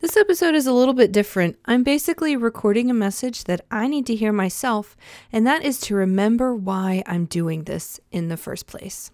This episode is a little bit different. I'm basically recording a message that I need to hear myself, and that is to remember why I'm doing this in the first place.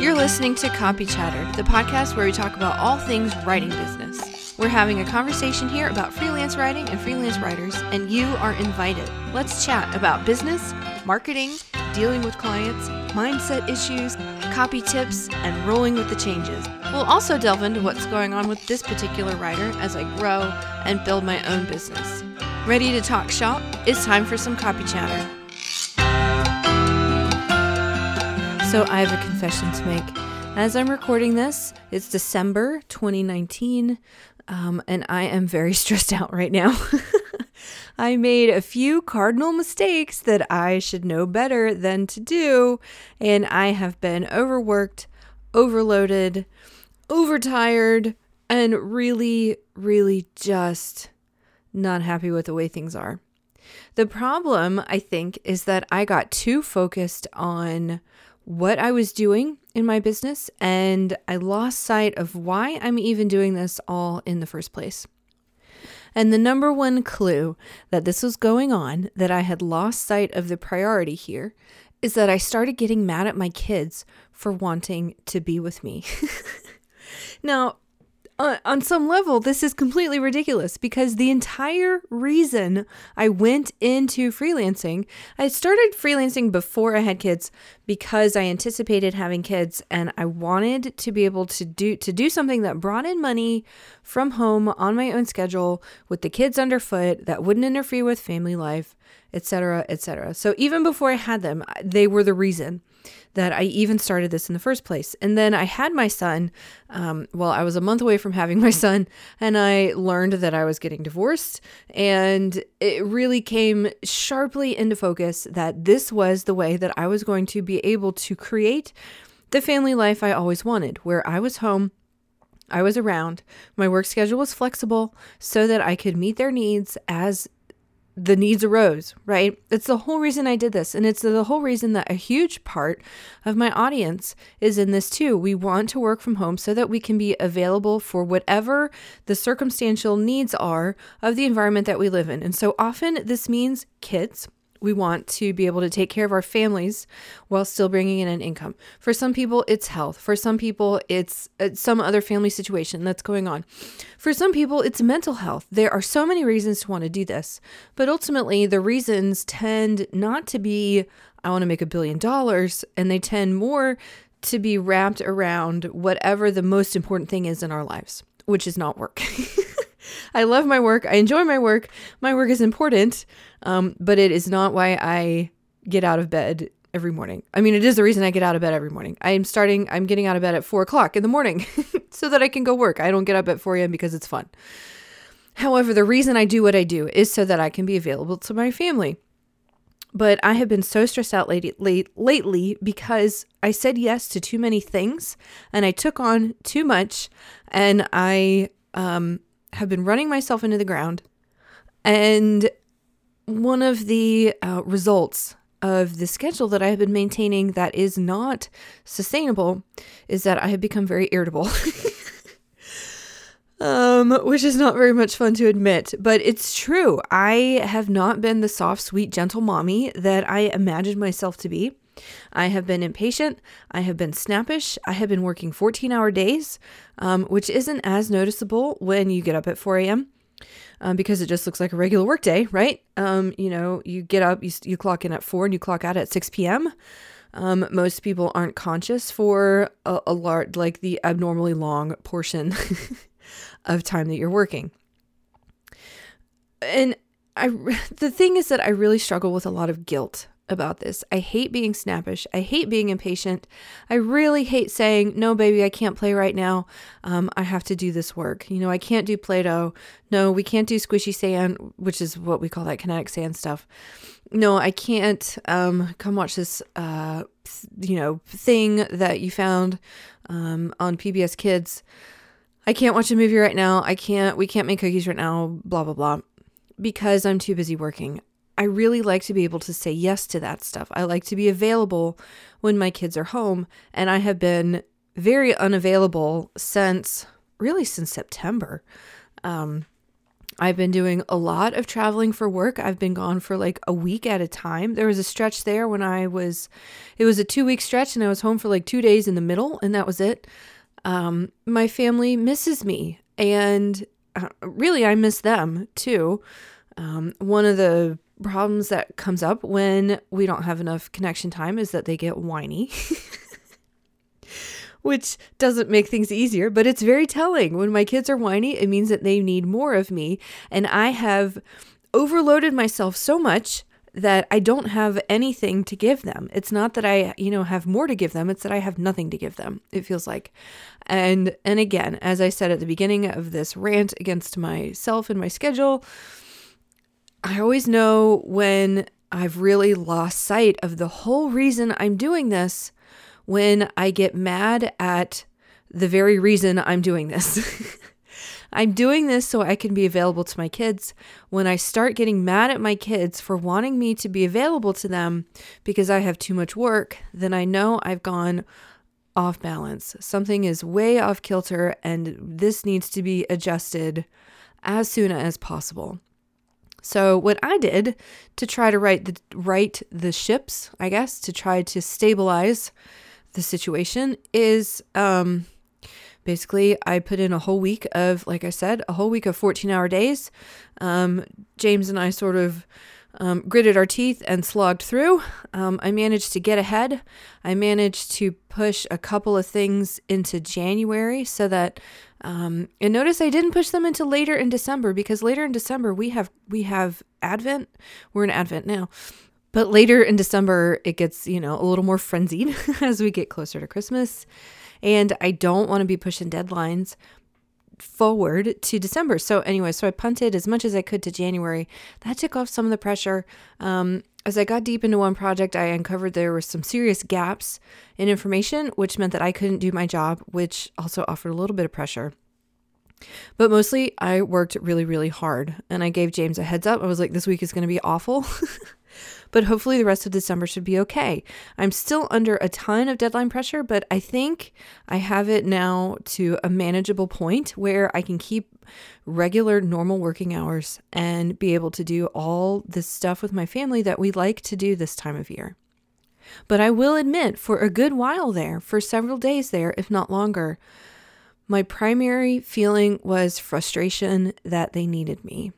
You're listening to Copy Chatter, the podcast where we talk about all things writing business. We're having a conversation here about freelance writing and freelance writers, and you are invited. Let's chat about business, marketing, dealing with clients, mindset issues, copy tips, and rolling with the changes. We'll also delve into what's going on with this particular writer as I grow and build my own business. Ready to talk shop? It's time for some copy chatter. So, I have a confession to make. As I'm recording this, it's December 2019, um, and I am very stressed out right now. I made a few cardinal mistakes that I should know better than to do, and I have been overworked, overloaded, overtired, and really, really just not happy with the way things are. The problem, I think, is that I got too focused on what I was doing in my business and I lost sight of why I'm even doing this all in the first place. And the number one clue that this was going on, that I had lost sight of the priority here, is that I started getting mad at my kids for wanting to be with me. now, uh, on some level, this is completely ridiculous because the entire reason I went into freelancing, I started freelancing before I had kids because I anticipated having kids and I wanted to be able to do to do something that brought in money from home on my own schedule with the kids underfoot that wouldn't interfere with family life, etc., etc. So even before I had them, they were the reason that I even started this in the first place. And then I had my son. Um, well, I was a month away from having my son, and I learned that I was getting divorced. And it really came sharply into focus that this was the way that I was going to be able to create the family life I always wanted, where I was home. I was around. My work schedule was flexible so that I could meet their needs as the needs arose, right? It's the whole reason I did this. And it's the whole reason that a huge part of my audience is in this too. We want to work from home so that we can be available for whatever the circumstantial needs are of the environment that we live in. And so often this means kids, we want to be able to take care of our families while still bringing in an income. For some people, it's health. For some people, it's, it's some other family situation that's going on. For some people, it's mental health. There are so many reasons to want to do this, but ultimately, the reasons tend not to be, I want to make a billion dollars, and they tend more to be wrapped around whatever the most important thing is in our lives, which is not work. I love my work. I enjoy my work. My work is important, um, but it is not why I get out of bed every morning. I mean, it is the reason I get out of bed every morning. I am starting, I'm getting out of bed at four o'clock in the morning so that I can go work. I don't get up at 4 a.m. because it's fun. However, the reason I do what I do is so that I can be available to my family. But I have been so stressed out late, late, lately because I said yes to too many things and I took on too much and I um, have been running myself into the ground. And one of the uh, results of the schedule that I have been maintaining that is not sustainable is that I have become very irritable. um, which is not very much fun to admit, but it's true. I have not been the soft, sweet, gentle mommy that I imagined myself to be. I have been impatient. I have been snappish. I have been working 14 hour days, um, which isn't as noticeable when you get up at 4 a.m. Um, because it just looks like a regular workday, right? Um, you know, you get up, you, you clock in at 4 and you clock out at 6 p.m. Um, most people aren't conscious for a, a large, like the abnormally long portion of time that you're working. And I, the thing is that I really struggle with a lot of guilt about this. I hate being snappish. I hate being impatient. I really hate saying, no, baby, I can't play right now. Um, I have to do this work. You know, I can't do Play Doh. No, we can't do squishy sand, which is what we call that kinetic sand stuff. No, I can't um, come watch this, uh, you know, thing that you found um, on PBS Kids. I can't watch a movie right now. I can't, we can't make cookies right now, blah, blah, blah, because I'm too busy working. I really like to be able to say yes to that stuff. I like to be available when my kids are home, and I have been very unavailable since really since September. Um, I've been doing a lot of traveling for work. I've been gone for like a week at a time. There was a stretch there when I was, it was a two week stretch and I was home for like two days in the middle, and that was it. Um, my family misses me, and uh, really, I miss them too. Um, one of the problems that comes up when we don't have enough connection time is that they get whiny. which doesn't make things easier, but it's very telling. When my kids are whiny, it means that they need more of me. And I have overloaded myself so much that I don't have anything to give them. It's not that I, you know, have more to give them, it's that I have nothing to give them. It feels like. And and again, as I said at the beginning of this rant against myself and my schedule, I always know when I've really lost sight of the whole reason I'm doing this when I get mad at the very reason I'm doing this. I'm doing this so I can be available to my kids. When I start getting mad at my kids for wanting me to be available to them because I have too much work, then I know I've gone off balance. Something is way off kilter, and this needs to be adjusted as soon as possible. So what I did to try to right the right the ships, I guess, to try to stabilize the situation is um, basically I put in a whole week of, like I said, a whole week of 14 hour days. Um, James and I sort of um, gritted our teeth and slogged through. Um, I managed to get ahead. I managed to push a couple of things into January so that um, and notice I didn't push them into later in December because later in December we have we have Advent. We're in Advent now. But later in December, it gets, you know, a little more frenzied as we get closer to Christmas. And I don't want to be pushing deadlines forward to December. So, anyway, so I punted as much as I could to January. That took off some of the pressure. Um, as I got deep into one project, I uncovered there were some serious gaps in information, which meant that I couldn't do my job, which also offered a little bit of pressure. But mostly, I worked really, really hard. And I gave James a heads up. I was like, this week is going to be awful. but hopefully the rest of December should be okay. I'm still under a ton of deadline pressure, but I think I have it now to a manageable point where I can keep regular, normal working hours and be able to do all this stuff with my family that we like to do this time of year. But I will admit, for a good while there, for several days there, if not longer, my primary feeling was frustration that they needed me.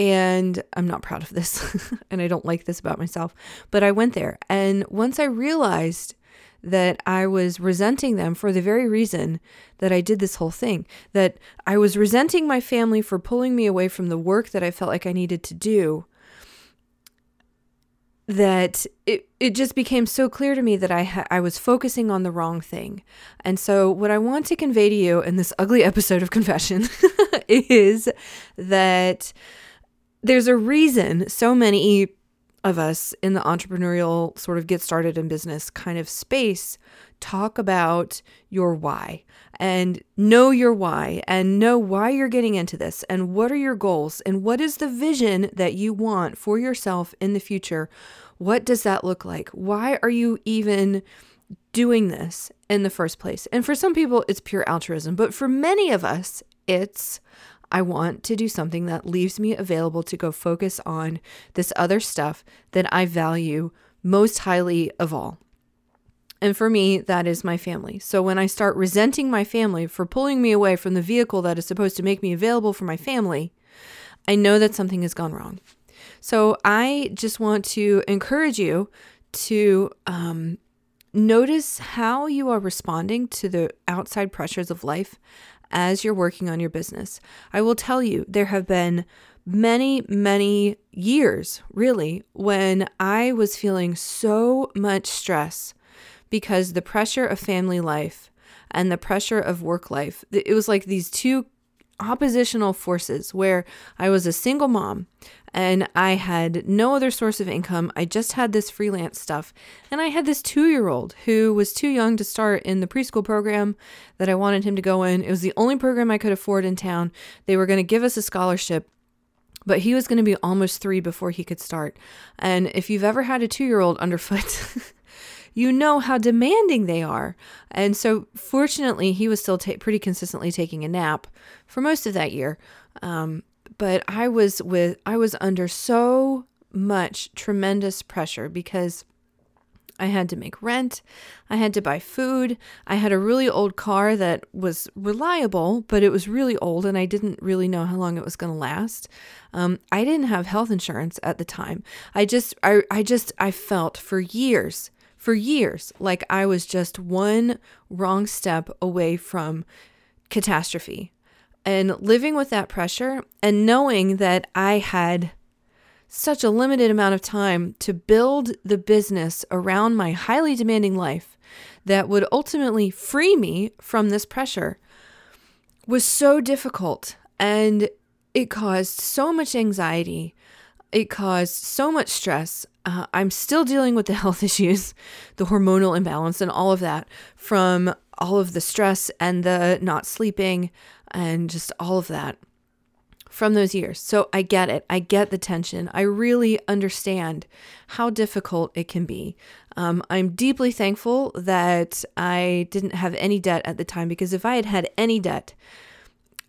And I'm not proud of this, and I don't like this about myself. But I went there. And once I realized that I was resenting them for the very reason that I did this whole thing, that I was resenting my family for pulling me away from the work that I felt like I needed to do, that it, it just became so clear to me that I ha- I was focusing on the wrong thing. And so what I want to convey to you in this ugly episode of confession is that there's a reason so many of us in the entrepreneurial sort of get started in business kind of space talk about your why and know your why and know why you're getting into this and what are your goals and what is the vision that you want for yourself in the future. What does that look like? Why are you even doing this in the first place? And for some people, it's pure altruism, but for many of us, it's I want to do something that leaves me available to go focus on this other stuff that I value most highly of all. And for me, that is my family. So when I start resenting my family for pulling me away from the vehicle that is supposed to make me available for my family, I know that something has gone wrong. So I just want to encourage you to um, notice how you are responding to the outside pressures of life as you're working on your business. I will tell you, there have been many, many years, really, when I was feeling so much stress because the pressure of family life and the pressure of work life, it was like these two oppositional forces where I was a single mom and I had no other source of income. I just had this freelance stuff. And I had this two year old who was too young to start in the preschool program that I wanted him to go in. It was the only program I could afford in town. They were going to give us a scholarship. But he was going to be almost three before he could start. And if you've ever had a two year old underfoot, you know how demanding they are. And so, fortunately, he was still ta- pretty consistently taking a nap for most of that year. Um, but I was with I was under so much tremendous pressure because I had to make rent. I had to buy food. I had a really old car that was reliable, but it was really old and I didn't really know how long it was going to last. Um, I didn't have health insurance at the time. I just, I, I just, I felt for years, for years, like I was just one wrong step away from catastrophe. And living with that pressure and knowing that I had such a limited amount of time to build the business around my highly demanding life that would ultimately free me from this pressure was so difficult and it caused so much anxiety. It caused so much stress. Uh, I'm still dealing with the health issues, the hormonal imbalance, and all of that from all of the stress and the not sleeping and just all of that from those years. So I get it. I get the tension. I really understand how difficult it can be. Um, I'm deeply thankful that I didn't have any debt at the time because if I had had any debt,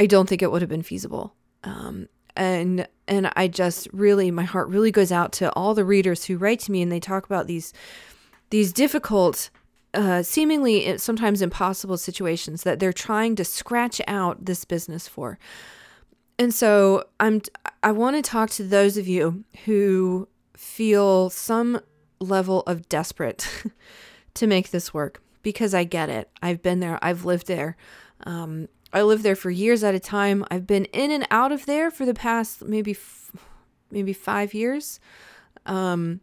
I don't think it would have been feasible. Um, and and I just really my heart really goes out to all the readers who write to me and they talk about these these difficult uh, seemingly sometimes impossible situations that they're trying to scratch out this business for. And so I'm I want to talk to those of you who feel some level of desperate to make this work because I get it. I've been there. I've lived there. Um, I lived there for years at a time. I've been in and out of there for the past maybe f- maybe five years. Um,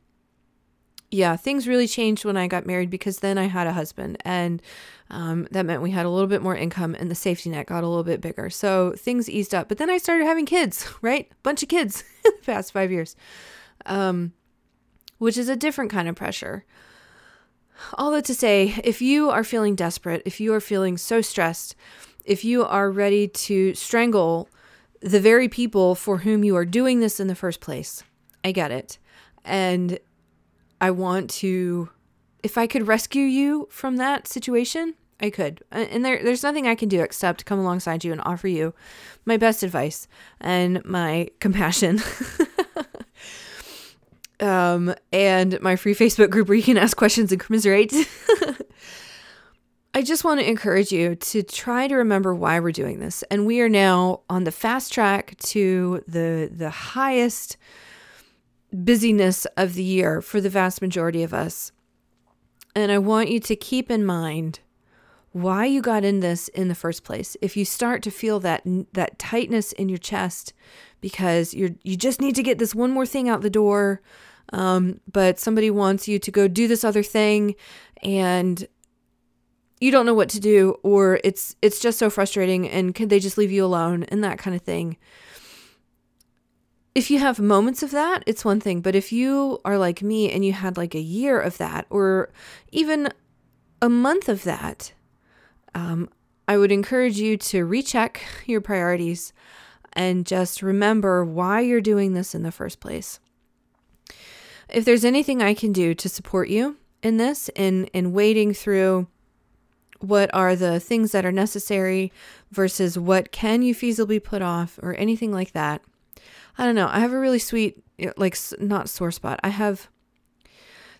yeah, things really changed when I got married because then I had a husband, and um, that meant we had a little bit more income and the safety net got a little bit bigger. So things eased up. But then I started having kids, right? Bunch of kids in the past five years, um, which is a different kind of pressure. All that to say, if you are feeling desperate, if you are feeling so stressed, if you are ready to strangle the very people for whom you are doing this in the first place, I get it. And I want to if I could rescue you from that situation, I could. And there there's nothing I can do except come alongside you and offer you my best advice and my compassion. um and my free Facebook group where you can ask questions and commiserate. I just want to encourage you to try to remember why we're doing this. And we are now on the fast track to the the highest busyness of the year for the vast majority of us. And I want you to keep in mind why you got in this in the first place. If you start to feel that that tightness in your chest because you're you just need to get this one more thing out the door, um, but somebody wants you to go do this other thing, and you don't know what to do, or it's it's just so frustrating, and could they just leave you alone and that kind of thing if you have moments of that, it's one thing. But if you are like me and you had like a year of that or even a month of that, um, I would encourage you to recheck your priorities and just remember why you're doing this in the first place. If there's anything I can do to support you in this, in, in wading through what are the things that are necessary versus what can you feasibly put off or anything like that, I don't know. I have a really sweet, like, not sore spot. I have,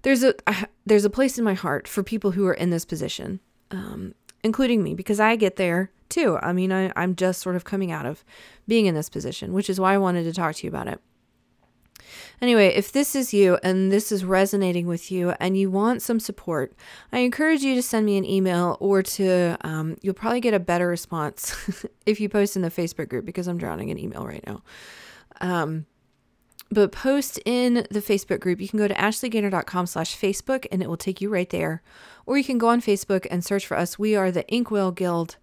there's a, I, there's a place in my heart for people who are in this position, um, including me, because I get there too. I mean, I, I'm just sort of coming out of being in this position, which is why I wanted to talk to you about it. Anyway, if this is you and this is resonating with you and you want some support, I encourage you to send me an email or to, um, you'll probably get a better response if you post in the Facebook group because I'm drowning in email right now. Um, but post in the Facebook group. You can go to ashleygainer.com slash Facebook and it will take you right there. Or you can go on Facebook and search for us. We are the Inkwell Guild.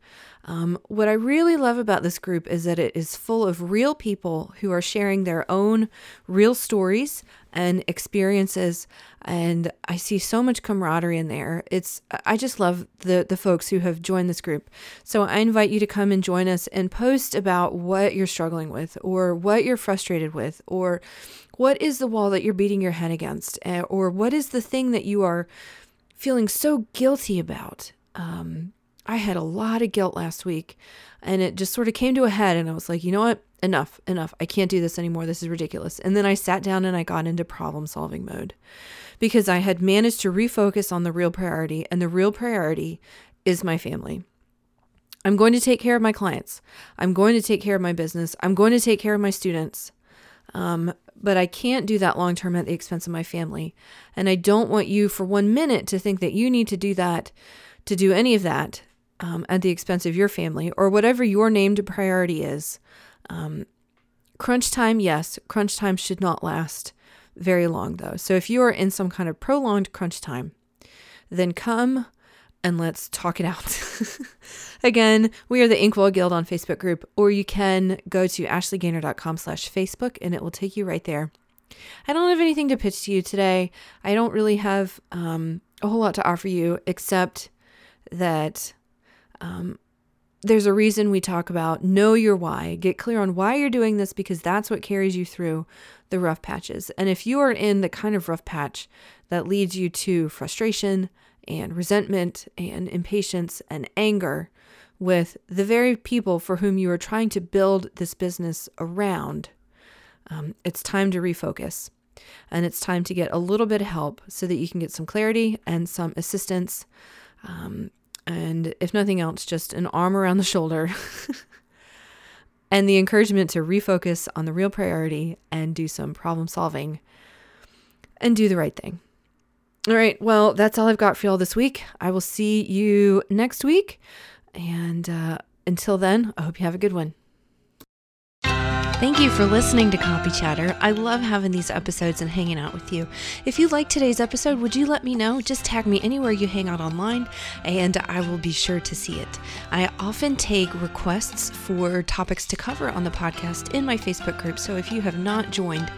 Um, what I really love about this group is that it is full of real people who are sharing their own real stories and experiences and I see so much camaraderie in there. It's I just love the the folks who have joined this group. So I invite you to come and join us and post about what you're struggling with or what you're frustrated with or what is the wall that you're beating your head against eh, or what is the thing that you are feeling so guilty about. Um, I had a lot of guilt last week and it just sort of came to a head and I was like, you know what? Enough, enough. I can't do this anymore. This is ridiculous. And then I sat down and I got into problem solving mode because I had managed to refocus on the real priority and the real priority is my family. I'm going to take care of my clients. I'm going to take care of my business. I'm going to take care of my students. Um, but I can't do that long term at the expense of my family. And I don't want you for one minute to think that you need to do that, to do any of that um, at the expense of your family or whatever your named priority is. Um, crunch time, yes, crunch time should not last very long though. So if you are in some kind of prolonged crunch time, then come and let's talk it out. Again, we are the Inkwell Guild on Facebook group, or you can go to ashleygainer.com slash Facebook and it will take you right there. I don't have anything to pitch to you today. I don't really have um, a whole lot to offer you except that um, there's a reason we talk about know your why. Get clear on why you're doing this because that's what carries you through the rough patches. And if you are in the kind of rough patch that leads you to frustration, and resentment and impatience and anger with the very people for whom you are trying to build this business around, um, it's time to refocus. And it's time to get a little bit of help so that you can get some clarity and some assistance. Um, and if nothing else, just an arm around the shoulder and the encouragement to refocus on the real priority and do some problem solving and do the right thing. All right. Well, that's all I've got for y'all this week. I will see you next week. And uh, until then, I hope you have a good one. Thank you for listening to Copy Chatter. I love having these episodes and hanging out with you. If you liked today's episode, would you let me know? Just tag me anywhere you hang out online and I will be sure to see it. I often take requests for topics to cover on the podcast in my Facebook group, so if you have not joined,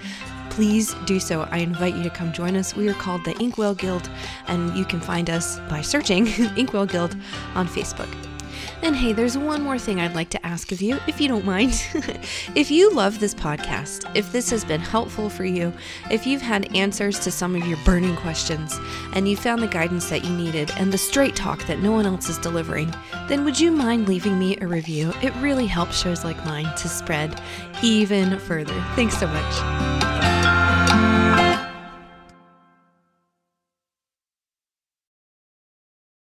please do so. I invite you to come join us. We are called the Inkwell Guild, and you can find us by searching Inkwell Guild on Facebook. And hey, there's one more thing I'd like to ask of you, if you don't mind. if you love this podcast, if this has been helpful for you, if you've had answers to some of your burning questions, and you found the guidance that you needed and the straight talk that no one else is delivering, then would you mind leaving me a review? It really helps shows like mine to spread even further. Thanks so much.